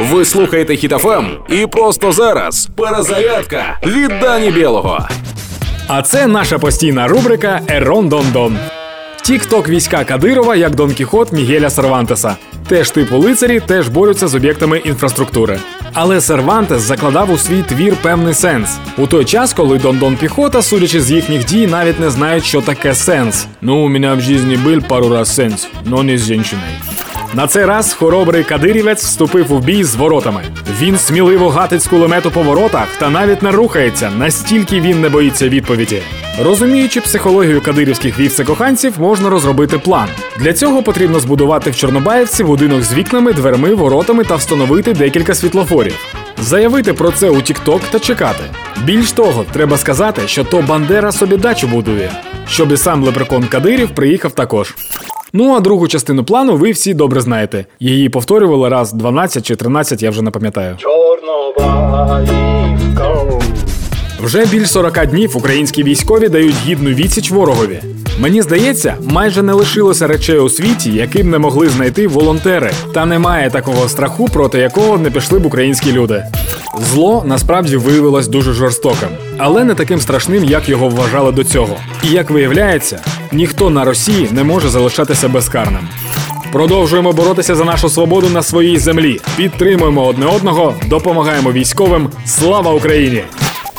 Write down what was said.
Ви слухаєте Хіт FM і просто зараз перезарядка від Дані Бєлого. А це наша постійна рубрика Ерон Дон Дон. Тік-ток війська Кадирова як Дон Кіхот Мігеля Сервантеса. Теж типу лицарі теж борються з об'єктами інфраструктури. Але Сервантес закладав у свій твір певний сенс у той час, коли Дон Дон Піхота, судячи з їхніх дій, навіть не знають, що таке сенс. Ну, у мене в житті був пару раз сенс, но не з жінчиною. На цей раз хоробрий кадирівець вступив у бій з воротами. Він сміливо гатить з кулемету по воротах та навіть не рухається, настільки він не боїться відповіді. Розуміючи психологію кадирівських вівцекоханців, можна розробити план. Для цього потрібно збудувати в Чорнобаївці будинок з вікнами, дверми, воротами та встановити декілька світлофорів. Заявити про це у TikTok та чекати. Більш того, треба сказати, що то Бандера собі дачу будує, щоб і сам лепрекон Кадирів приїхав також. Ну а другу частину плану ви всі добре знаєте. Її повторювали раз 12 чи 13, я вже не пам'ятаю. Вже більш 40 днів українські військові дають гідну відсіч ворогові. Мені здається, майже не лишилося речей у світі, які б не могли знайти волонтери. Та немає такого страху, проти якого не пішли б українські люди. Зло насправді виявилось дуже жорстоким, але не таким страшним, як його вважали до цього. І як виявляється, ніхто на Росії не може залишатися безкарним. Продовжуємо боротися за нашу свободу на своїй землі. Підтримуємо одне одного, допомагаємо військовим. Слава Україні!